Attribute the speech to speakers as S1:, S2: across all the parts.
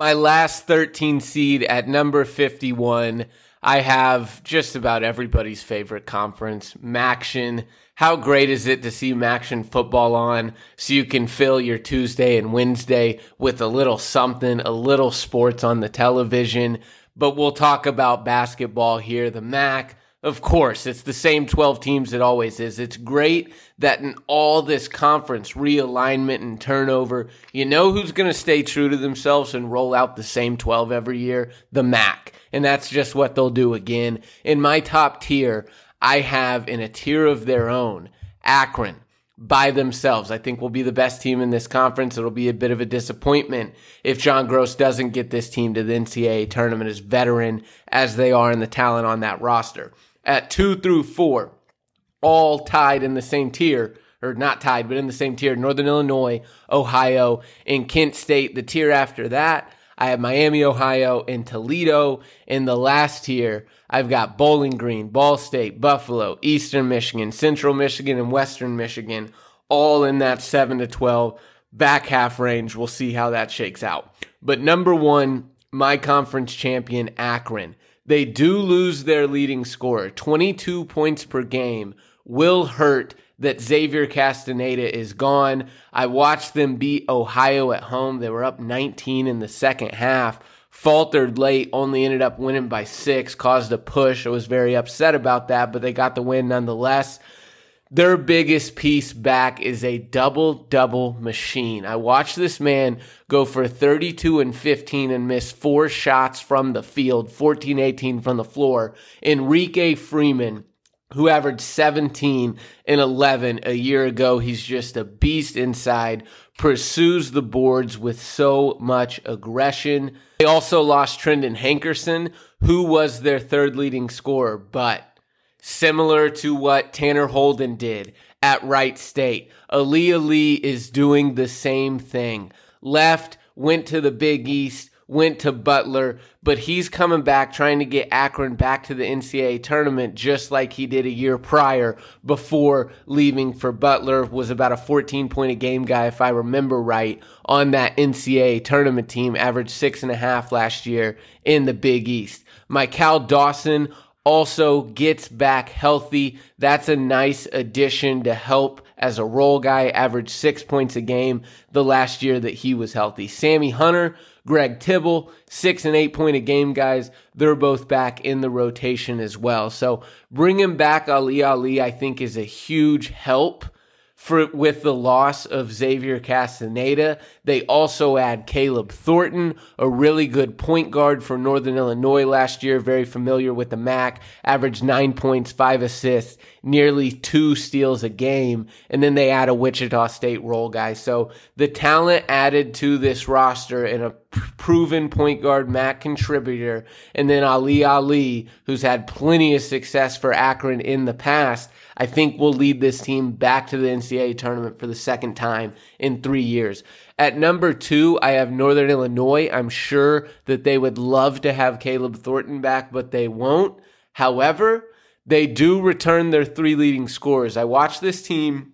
S1: My last 13 seed at number 51, I have just about everybody's favorite conference, MACtion. How great is it to see MACtion football on so you can fill your Tuesday and Wednesday with a little something, a little sports on the television. But we'll talk about basketball here. The MAC, of course, it's the same 12 teams it always is. It's great that in all this conference realignment and turnover, you know who's going to stay true to themselves and roll out the same 12 every year? The MAC. And that's just what they'll do again. In my top tier, I have in a tier of their own, Akron by themselves. I think will be the best team in this conference. It'll be a bit of a disappointment if John Groce doesn't get this team to the NCAA tournament as veteran as they are in the talent on that roster at two through four, all tied in the same tier, or not tied, but in the same tier Northern Illinois, Ohio, and Kent State. The tier after that, I have Miami, Ohio, and Toledo. In the last tier, I've got Bowling Green, Ball State, Buffalo, Eastern Michigan, Central Michigan, and Western Michigan, all in that 7 to 12 back half range. We'll see how that shakes out. But number one, my conference champion, Akron. They do lose their leading scorer. 22 points per game will hurt that Xavier Castaneda is gone. I watched them beat Ohio at home. They were up 19 in the second half, faltered late, only ended up winning by six, caused a push. I was very upset about that, but they got the win nonetheless. Their biggest piece back is a double double machine. I watched this man go for 32 and 15 and miss four shots from the field, 14 18 from the floor. Enrique Freeman, who averaged 17 and 11 a year ago, he's just a beast inside, pursues the boards with so much aggression. They also lost Trendon Hankerson, who was their third leading scorer, but similar to what Tanner Holden did at Wright State. Ali Ali is doing the same thing. Left, went to the Big East, went to Butler, but he's coming back trying to get Akron back to the NCAA tournament just like he did a year prior before leaving for Butler. Was about a 14 point a game guy, if I remember right, on that NCAA tournament team, averaged six and a half last year in the Big East. Mikal Dawson also gets back healthy. That's a nice addition to help as a role guy, averaged six points a game the last year that he was healthy. Sammy Hunter, Greg Tribble, six and eight point a game guys. They're both back in the rotation as well. So bringing back Ali Ali, I think, is a huge help for with the loss of Xavier Castaneda. They also add Caleb Thornton, a really good point guard for Northern Illinois last year, very familiar with the MAC, averaged nine points, five assists, nearly two steals a game. And then they add a Wichita State role guy. So the talent added to this roster and a proven point guard MAC contributor, and then Ali Ali, who's had plenty of success for Akron in the past I think will lead this team back to the NCAA tournament for the second time in three years. At number two, I have Northern Illinois. I'm sure that they would love to have Caleb Thornton back, but they won't. However, they do return their three leading scorers. I watched this team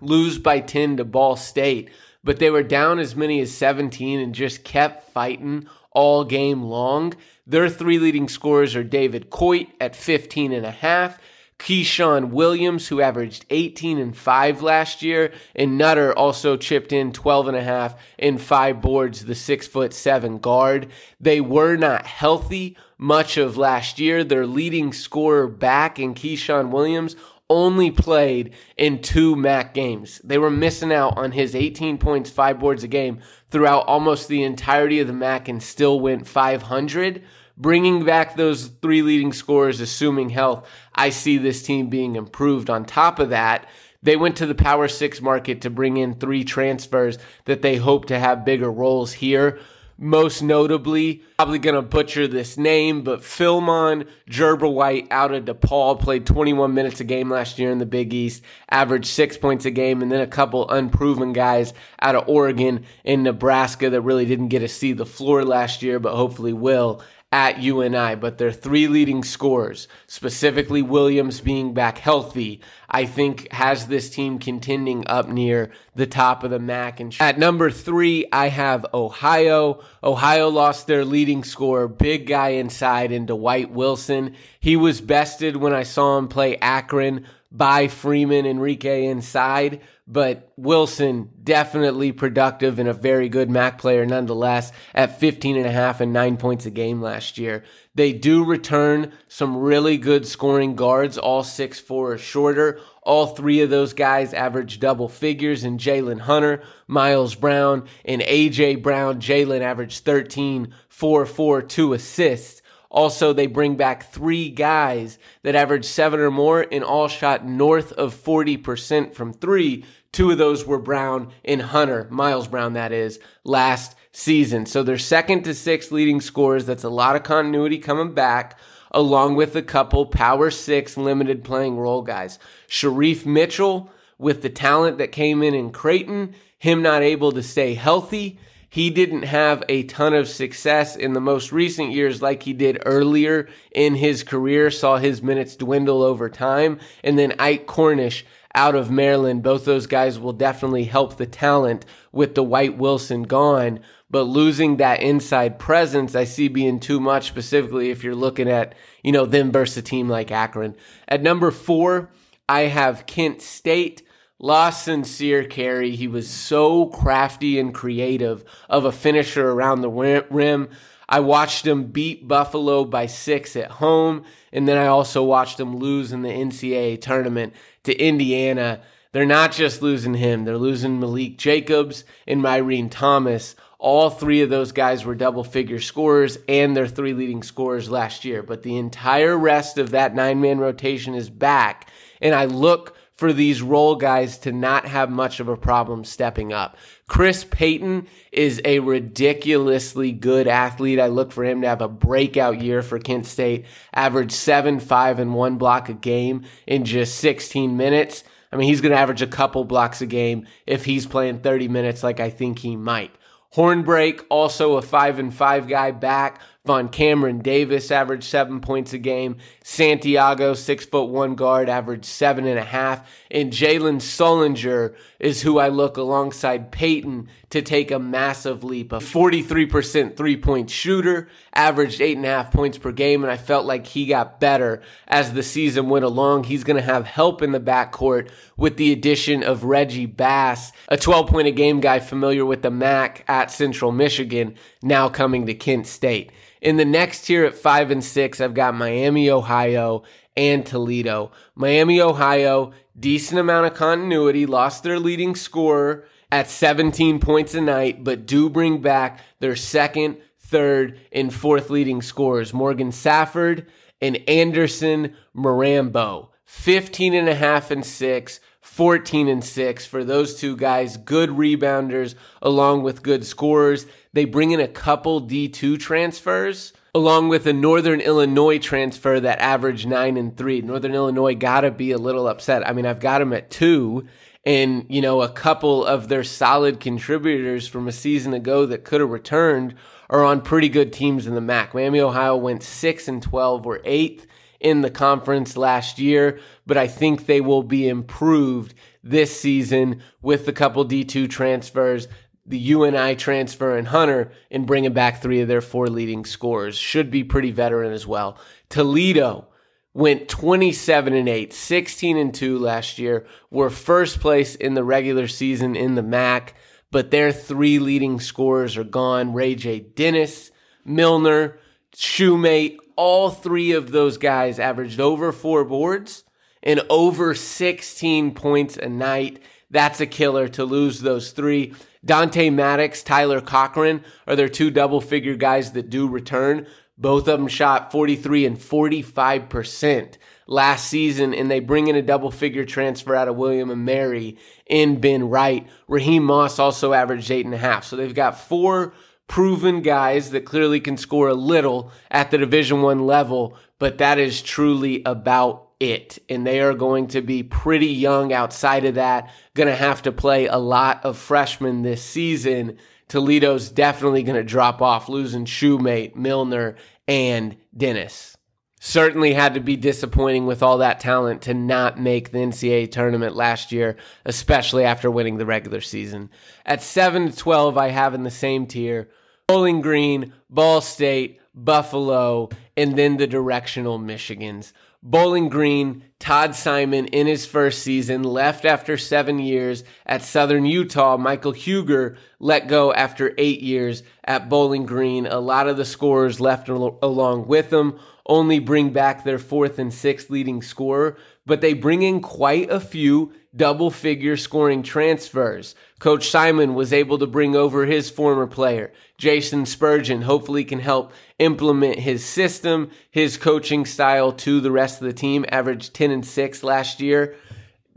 S1: lose by 10 to Ball State, but they were down as many as 17 and just kept fighting all game long. Their three leading scorers are David Coit at 15 and a half Keyshawn Williams, who averaged 18 and 5 last year, and Nutter also chipped in 12 and a half and five boards, the six foot seven guard. They were not healthy much of last year. Their leading scorer back in Keyshawn Williams only played in two MAC games. They were missing out on his 18 points, five boards a game throughout almost the entirety of the MAC and still went 500 bringing back those three leading scorers, assuming health, I see this team being improved. On top of that, they went to the Power Six market to bring in three transfers that they hope to have bigger roles here. Most notably, probably going to butcher this name, but Philmon Gebrewhit out of DePaul played 21 minutes a game last year in the Big East, averaged six points a game, and then a couple unproven guys out of Oregon and Nebraska that really didn't get to see the floor last year, but hopefully will at UNI, but their three leading scorers, specifically Williams being back healthy, I think has this team contending up near the top of the MAC. And at number three, I have Ohio. Ohio lost their leading scorer, big guy inside, into Dwight Wilson. He was bested when I saw him play Akron by Freeman Enrique inside, but Wilson definitely productive and a very good MAC player nonetheless at 15 and a half and nine points a game last year. They do return some really good scoring guards, all six four or shorter. All three of those guys average double figures in Jalen Hunter, Miles Brown, and AJ Brown. Jalen averaged 13, 4, 4, 2 assists. Also, they bring back three guys that average seven or more and all shot north of 40% from three. Two of those were Brown and Hunter, Miles Brown, that is, last season. So they're second to six leading scorers. That's a lot of continuity coming back, along with a couple power six limited playing role guys. Sharif Mitchell, with the talent that came in in Creighton, him not able to stay healthy he didn't have a ton of success in the most recent years like he did earlier in his career, saw his minutes dwindle over time. And then Ike Cornish out of Maryland, both those guys will definitely help the talent with the Dwight Wilson gone. But losing that inside presence, I see being too much, specifically if you're looking at, you know, them versus a team like Akron. At number four, I have Kent State. Lost Sincere Carry. He was so crafty and creative of a finisher around the rim. I watched him beat Buffalo by six at home, and then I also watched him lose in the NCAA tournament to Indiana. They're not just losing him, they're losing Malique Jacobs and Miryne Thomas. All three of those guys were double figure scorers and their three leading scorers last year. But the entire rest of that nine man rotation is back. And I look for these role guys to not have much of a problem stepping up. Chris Payton is a ridiculously good athlete. I look for him to have a breakout year for Kent State, average seven, five, and one block a game in just 16 minutes. I mean, he's going to average a couple blocks a game if he's playing 30 minutes like I think he might. Hornbeak, also a five and five guy back VonCameron Davis averaged seven points a game. Santiago, six foot one guard, averaged seven and a half. And Jalen Sullinger is who I look alongside Payton to take a massive leap. A 43% three point shooter, averaged eight and a half points per game. And I felt like he got better as the season went along. He's going to have help in the backcourt with the addition of Reggie Bass, a 12 point a game guy familiar with the MAC at Central Michigan, now coming to Kent State. In the next tier at five and six, I've got Miami, Ohio, and Toledo. Miami, Ohio, decent amount of continuity, lost their leading scorer at 17 points a night, but do bring back their second, third, and fourth leading scorers, Morgan Safford and Anderson Mirambeaux. 15 and a half and six, 14 and 6 for those two guys, good rebounders along with good scorers. They bring in a couple D2 transfers along with a Northern Illinois transfer that averaged 9 and 3. Northern Illinois got to be a little upset. I mean, I've got them at 2 and, you know, a couple of their solid contributors from a season ago that could have returned are on pretty good teams in the MAC. Miami, Ohio went 6 and 12 or 8th in the conference last year, but I think they will be improved this season with a couple D2 transfers, the UNI transfer and Hunter, and bringing back three of their four leading scorers. Should be pretty veteran as well. Toledo went 27 and 8, 16 and 2 last year, were first place in the regular season in the MAC, but their three leading scorers are gone. Ray J. Dennis, Millner, Shumate, all three of those guys averaged over four boards and over 16 points a night. That's a killer to lose those three. Dante Maddox, Tyler Cochran are their two double figure guys that do return. Both of them shot 43 and 45% last season, and they bring in a double figure transfer out of William and Mary in Ben Wright. Raheem Moss also averaged eight and a half. So they've got four proven guys that clearly can score a little at the division 1 level, but that is truly about it. And they are going to be pretty young outside of that, going to have to play a lot of freshmen this season Toledo's definitely going to drop off, losing Shumate, Millner, and Dennis. Certainly had to be disappointing with all that talent to not make the NCAA tournament last year, especially after winning the regular season. At 7 to 12, I have in the same tier Bowling Green, Ball State, Buffalo, and then the directional Michigans. Bowling Green, Todd Simon in his first season left after seven years at Southern Utah. Michael Huger let go after eight years at Bowling Green. A lot of the scorers left al- along with them only bring back their fourth and sixth leading scorer, but they bring in quite a few double figure scoring transfers. Coach Simon was able to bring over his former player, Jason Spurgeon, hopefully can help implement his system, his coaching style to the rest of the team, averaged 10 and 6 last year.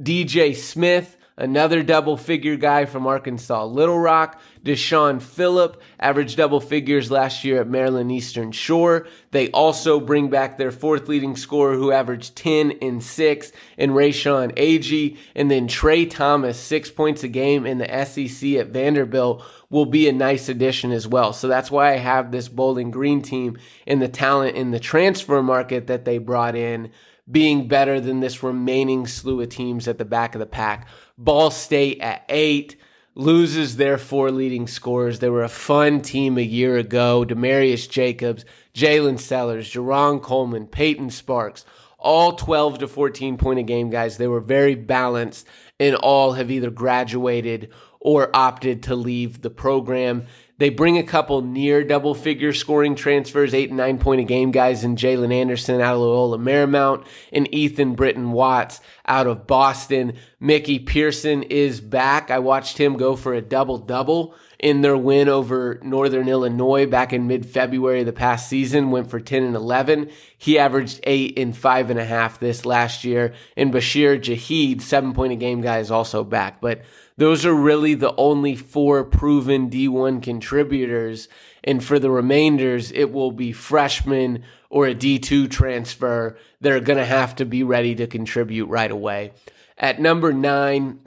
S1: DJ Smith, another double figure guy from Arkansas Little Rock. Deshaun Phillip averaged double figures last year at Maryland Eastern Shore. They also bring back their fourth leading scorer who averaged 10 and 6 in Rayshawn Agee. And then Trey Thomas, six points a game in the SEC at Vanderbilt will be a nice addition as well. So that's why I have this Bowling Green team and the talent in the transfer market that they brought in being better than this remaining slew of teams at the back of the pack. Ball State at eight loses their four leading scorers. They were a fun team a year ago. Demarius Jacobs, Jalen Sellers, Jarron Coleman, Payton Sparks, all 12 to 14 point a game guys. They were very balanced and all have either graduated or opted to leave the program. They bring a couple near double figure scoring transfers, eight and nine point a game guys in Jalen Anderson out of Loyola Marymount and Ethan Britton Watts out of Boston. Mickey Pearson is back. I watched him go for a double double in their win over Northern Illinois back in mid February of the past season, went for 10 and 11. He averaged eight and five and a half this last year. And Basheer Jihad, seven point a game guy, is also back. But those are really the only four proven D1 contributors. And for the remainders, it will be freshmen or a D2 transfer that are going to have to be ready to contribute right away. At number nine,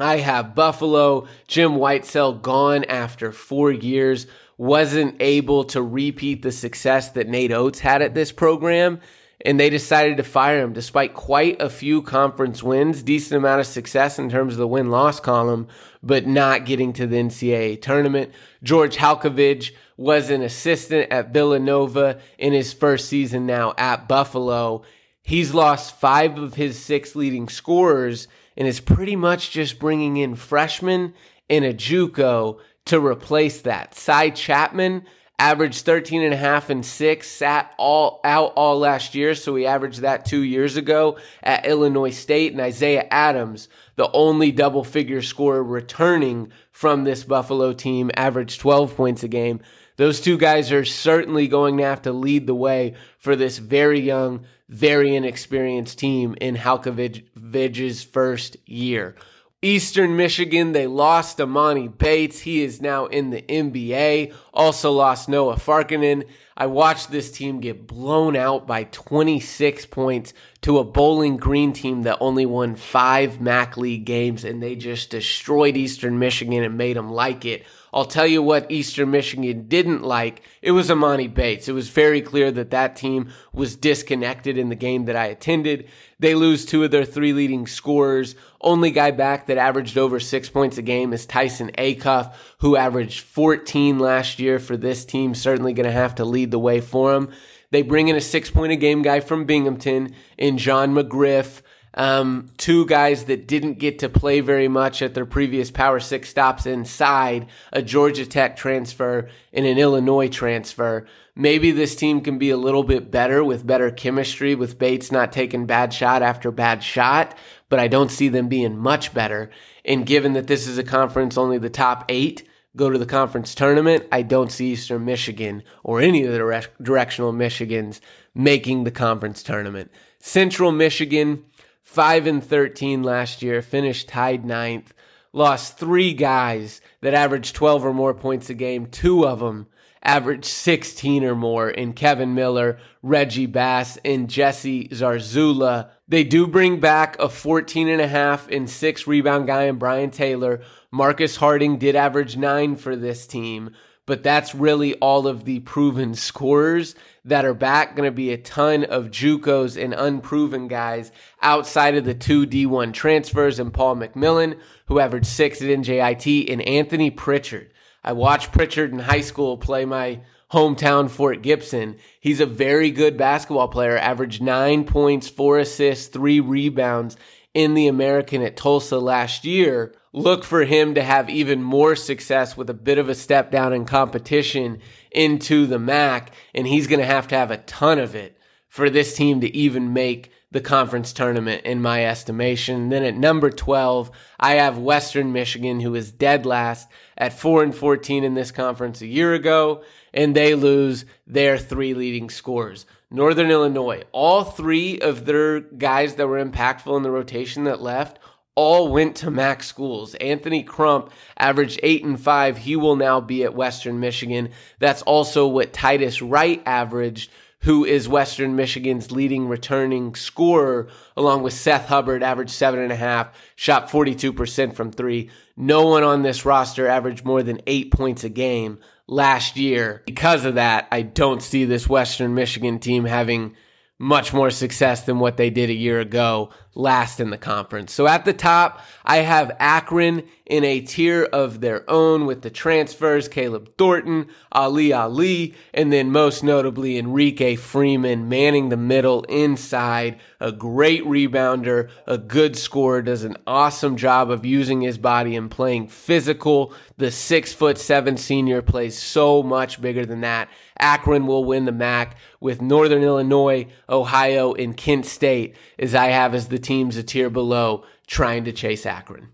S1: I have Buffalo. Jim Whitesell gone after four years, wasn't able to repeat the success that Nate Oats had at this program and they decided to fire him despite quite a few conference wins, decent amount of success in terms of the win loss column, but not getting to the NCAA tournament. George Halcovage was an assistant at Villanova in his first season now at Buffalo. He's lost five of his six leading scorers and is pretty much just bringing in freshmen and a Juco to replace that. Sy Chatman averaged 13 and a half and six, sat all out all last year. So we averaged that two years ago at Illinois State and Isaiah Adams, the only double figure scorer returning from this Buffalo team, averaged 12 points a game. Those two guys are certainly going to have to lead the way for this very young, very inexperienced team in Halcovage's first year. Eastern Michigan, they lost Emoni Bates. He is now in the NBA. Also lost Noah Farrakhan. I watched this team get blown out by 26 points to a Bowling Green team that only won five MAC League games, and they just destroyed Eastern Michigan and made them like it. I'll tell you what Eastern Michigan didn't like. It was Emoni Bates. It was very clear that that team was disconnected in the game that I attended. They lose two of their three leading scorers. Only guy back that averaged over six points a game is Tyson Acuff, who averaged 14 last year for this team. Certainly going to have to lead the way for him. They bring in a six point a game guy from Binghamton in John McGriff. Um, two guys that didn't get to play very much at their previous Power Six stops inside a Georgia Tech transfer and an Illinois transfer. Maybe this team can be a little bit better with better chemistry, with Bates not taking bad shot after bad shot, but I don't see them being much better. And given that this is a conference, only the top eight go to the conference tournament, I don't see Eastern Michigan or any of the directional Michigans making the conference tournament. Central Michigan, 5 and 13 last year, finished tied ninth, lost three guys that averaged 12 or more points a game, two of them averaged 16 or more in Kevin Miller, Reggie Bass, and Jesse Zarzuela. They do bring back a 14 and a half and six rebound guy in Brian Taylor. Marcus Harding did average nine for this team, but that's really all of the proven scorers that are back. Going to be a ton of JUCOs and unproven guys outside of the two D1 transfers and Paul McMillan, who averaged six at NJIT, and Anthony Pritchard. I watched Pritchard in high school play my hometown Fort Gibson. He's a very good basketball player, averaged nine points, four assists, three rebounds in the American at Tulsa last year. Look for him to have even more success with a bit of a step down in competition into the MAC, and he's going to have to have a ton of it for this team to even make the conference tournament in my estimation. Then at number 12, I have Western Michigan who is dead last at 4 and 14 in this conference a year ago and they lose their three leading scorers. Northern Illinois, all three of their guys that were impactful in the rotation that left all went to MAC schools. Anthony Crump averaged eight and five. He will now be at Western Michigan. That's also what Titus Wright averaged, who is Western Michigan's leading returning scorer, along with Seth Hubbard, averaged seven and a half, shot 42% from three. No one on this roster averaged more than eight points a game last year. Because of that, I don't see this Western Michigan team having much more success than what they did a year ago, last in the conference. So at the top, I have Akron in a tier of their own with the transfers, Caleb Thornton, Ali Ali, and then most notably Enrique Freeman manning the middle inside, a great rebounder, a good scorer, does an awesome job of using his body and playing physical. The six foot seven senior plays so much bigger than that Akron will win the MAC with Northern Illinois, Ohio, and Kent State, as I have as the teams a tier below trying to chase Akron.